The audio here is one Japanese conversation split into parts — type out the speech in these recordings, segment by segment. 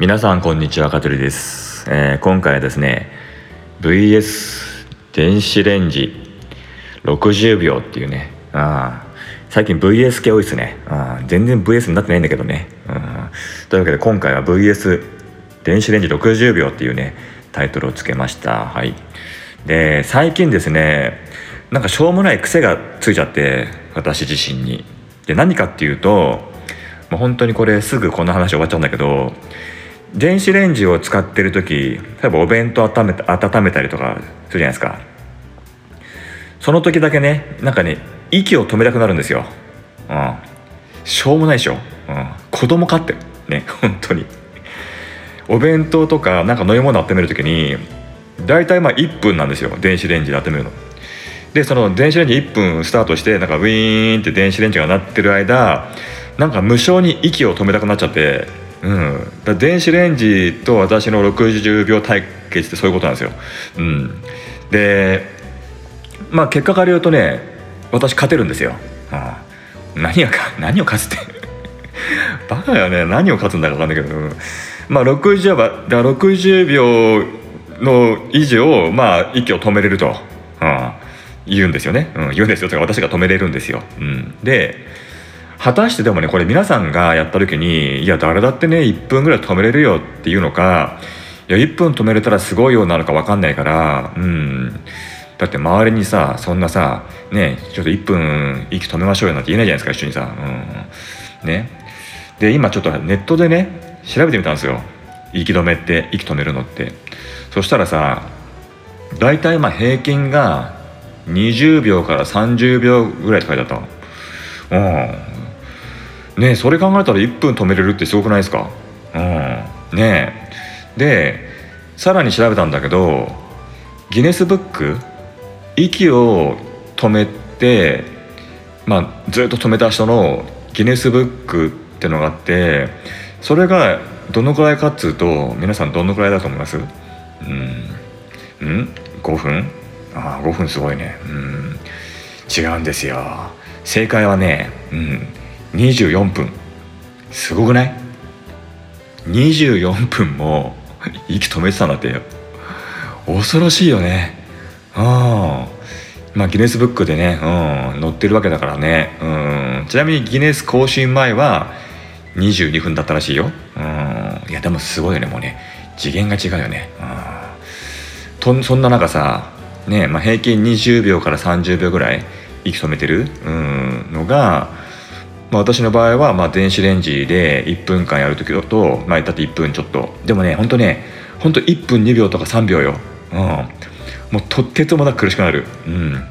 皆さんこんにちは香取です、えー、今回はですね VS 電子レンジ60秒っていうね。あ最近 VS 系多いですね。あ全然 VS になってないんだけどね、というわけで今回は VS 電子レンジ60秒っていうねタイトルをつけました。はい。で最近ですねなんかしょうもない癖がついちゃって私自身に。で何かっていうともう本当にこれすぐこの話終わっちゃうんだけど電子レンジを使ってる時例えばお弁当温め温めたりとかするじゃないですか。その時だけねなんかね息を止めたくなるんですよ、うん、しょうもないでしょ、うん、子供かって。ね本当に。お弁当とかなんか飲み物温める時に大体まあ1分なんですよ。電子レンジで温めるの。でその電子レンジ1分スタートしてなんかウィーンって電子レンジが鳴ってる間なんか無性に息を止めたくなっちゃってうん、だ電子レンジと私の60秒対決ってそういうことなんですよ。うん、でまあ結果から言うとね私勝てるんですよ。ああ何が 何を勝つって。バカよね。何を勝つんだか分かんないけど、うん、まあ60はだ60秒の以上まあ息を止めれると、うん、言うんですよね、うん、言うんですよ。とか私が止めれるんですよ。うん、で果たしてでもねこれ皆さんがやった時にいや誰だってね1分ぐらい止めれるよっていうのかいや1分止めれたらすごいようなのか分かんないからうん。だって周りにさそんなさねちょっと1分息止めましょうよなんて言えないじゃないですか一緒にさ。うん。ね。で今ちょっとネットでね調べてみたんですよ。息止めって息止めるのって。そしたらさ大体まあ平均が20秒から30秒ぐらいって書いてあったうん。ねそれ考えたら1分止めれるってすごくないですか？うん。ねでさらに調べたんだけどギネスブック息を止めてまあずっと止めた人のギネスブックってのがあってそれがどのくらいかっつうと皆さんどのくらいだと思います？うん。うん？5分？ああ5分すごいね。うん。違うんですよ。正解はねうん。24分。すごくない ?24 分も息止めてたんだって。恐ろしいよね。うん。まあギネスブックでね、うん、載ってるわけだからね、うん、ちなみにギネス更新前は22分だったらしいよ、うん、いやでもすごいよねもうね。次元が違うよね、うん、そんな中さね、まあ、平均20秒から30秒ぐらい息止めてる、うん、のがまあ、私の場合はまあ電子レンジで1分間やる時だと、まあ、だって1分ちょっと。でもねほんとねほんと1分2秒とか3秒よ、うん、もうとってつもなく苦しくなる。うん。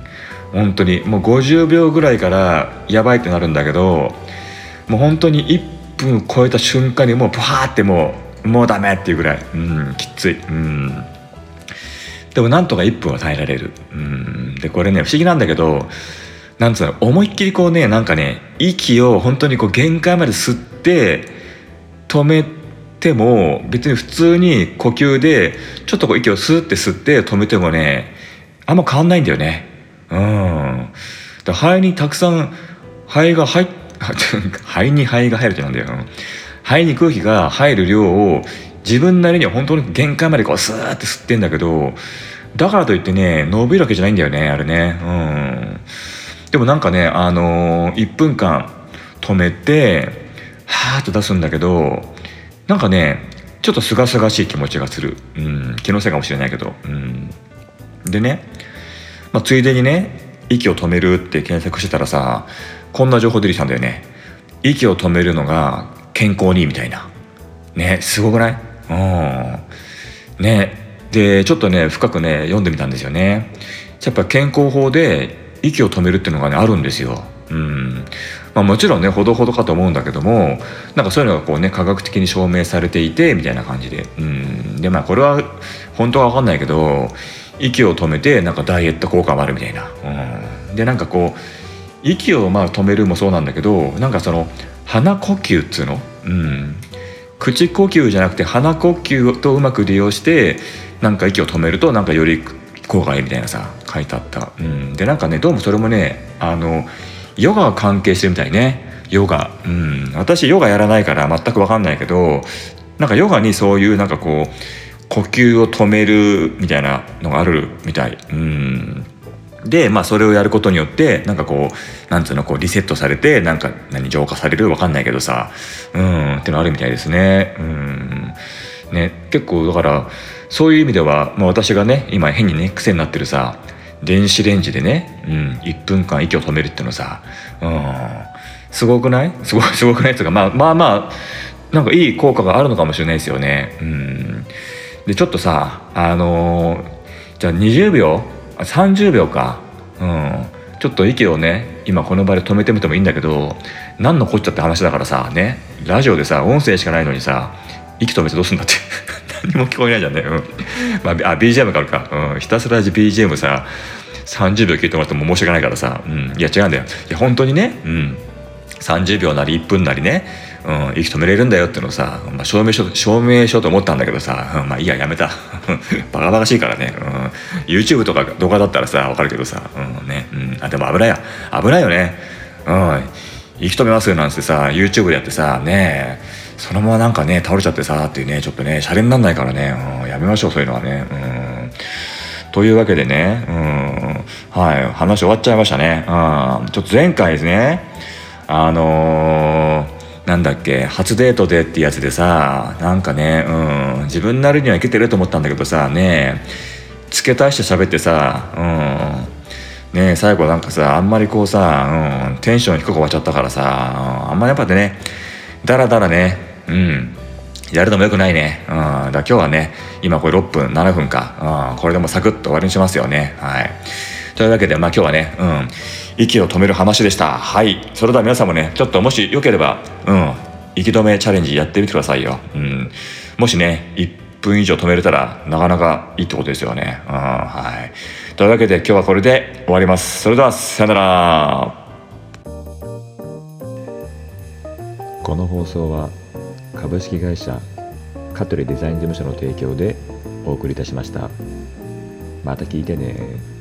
本当に。もう50秒ぐらいからやばいってなるんだけどもう本当に1分超えた瞬間にもうブワーってもうもうダメっていうぐらい、うん、きつい、うん、でもなんとか1分は耐えられる、うん、でこれね不思議なんだけどなんつうの思いっきりこうねなんかね息を本当にこう限界まで吸って止めても別に普通に呼吸でちょっとこう息をスーって吸って止めてもねあんま変わんないんだよね。うん。だ肺にたくさん肺が入っ肺に肺が入るってなんだよ。肺に空気が入る量を自分なりには本当に限界までこうスーって吸ってんだけどだからといってね伸びるわけじゃないんだよねあれね。うん。でもなんかねあのー、1分間止めてはーっと出すんだけどなんかねちょっとすがすがしい気持ちがする、うん、気のせいかもしれないけど、うん、でね、まあ、ついでにね息を止めるって検索してたらさこんな情報出てきたんだよね。息を止めるのが健康にいいみたいな。ねすごくない？うん。ね。でちょっとね深くね読んでみたんですよね。やっぱ健康法で息を止めるっていうのがねあるんですよ。うん。まあ、もちろんねほどほどかと思うんだけどもなんかそういうのがこうね科学的に証明されていてみたいな感じで。うん。でまあこれは本当は分かんないけど息を止めてなんかダイエット効果もあるみたいな、うん、でなんかこう息をまあ止めるもそうなんだけどなんかその鼻呼吸っつうの、うん、口呼吸じゃなくて鼻呼吸とうまく利用してなんか息を止めるとなんかより効果がいいみたいなさ書いてあった、うん、でなんかねどうもそれもねあのヨガが関係してるみたいね。ヨガ、うん、私ヨガやらないから全く分かんないけどなんかヨガにそういうなんかこう呼吸を止めるみたいなのがあるみたい。うん。で、まあ、それをやることによってなんかこうなんつうのこうリセットされてなんか何浄化される？わかんないけどさ。うん。ってのあるみたいですね。うん。ね結構だからそういう意味では、まあ、私がね今変にね癖になってるさ電子レンジでね、うん、1分間息を止めるっていうのさ、うん、すごくない？すごすごくない？っていうかまあまあまあなんかいい効果があるのかもしれないですよね。うん。でちょっとさあのー、じゃあ20秒30秒か。うん。ちょっと息をね今この場で止めてみてもいいんだけど何のこっちゃって話だからさねラジオでさ音声しかないのにさ息止めてどうすんだって。何も聞こえないじゃんね、うん。まあ、あ BGM があるか、うん、ひたすら BGM さ30秒聞いてもらっても申し訳ないからさ、うん、いや違うんだよ。いや本当にね、うん、30秒なり1分なりね。うん、息止めれるんだよっていうのをさ、まあ、証明しよう証明しようと思ったんだけどさ、うん、まあいいややめた。バカバカしいからね、うん、YouTube とか動画だったらさ分かるけどさ、うん。ね。うん、あでも危ないや。危ないよね、うん、息止めますなんてさ YouTube でやってさねえ。そのままなんかね倒れちゃってさっていうねちょっとねシャレになんないからね、うん、やめましょうそういうのはね。うん。というわけでね、うん、はい、話終わっちゃいましたね。うん、ちょっと前回ですね、あのーなんだっけ初デートでってやつでさなんかね、うん、自分なりにはいけてると思ったんだけどさね付け足して喋ってさ、うん、ね最後なんかさあんまりこうさ、うん、テンション低く終わっちゃったからさ、うん、あんまりやっぱねだらだらねうんやるのもよくないね。うん。だ今日はね、今これ6分、7分か。うん。これでもサクッと終わりにしますよね。はい。というわけで、まあ今日はね、うん。息を止める話でしたはいそれでは皆さんもねちょっともしよければうん息止めチャレンジやってみてくださいよ、うん、もしね1分以上止めれたらなかなかいいってことですよね、うん、はいというわけで今日はこれで終わりますそれではさよならこの放送は株式会社香取デザイン事務所の提供でお送りいたしました。また聞いてね。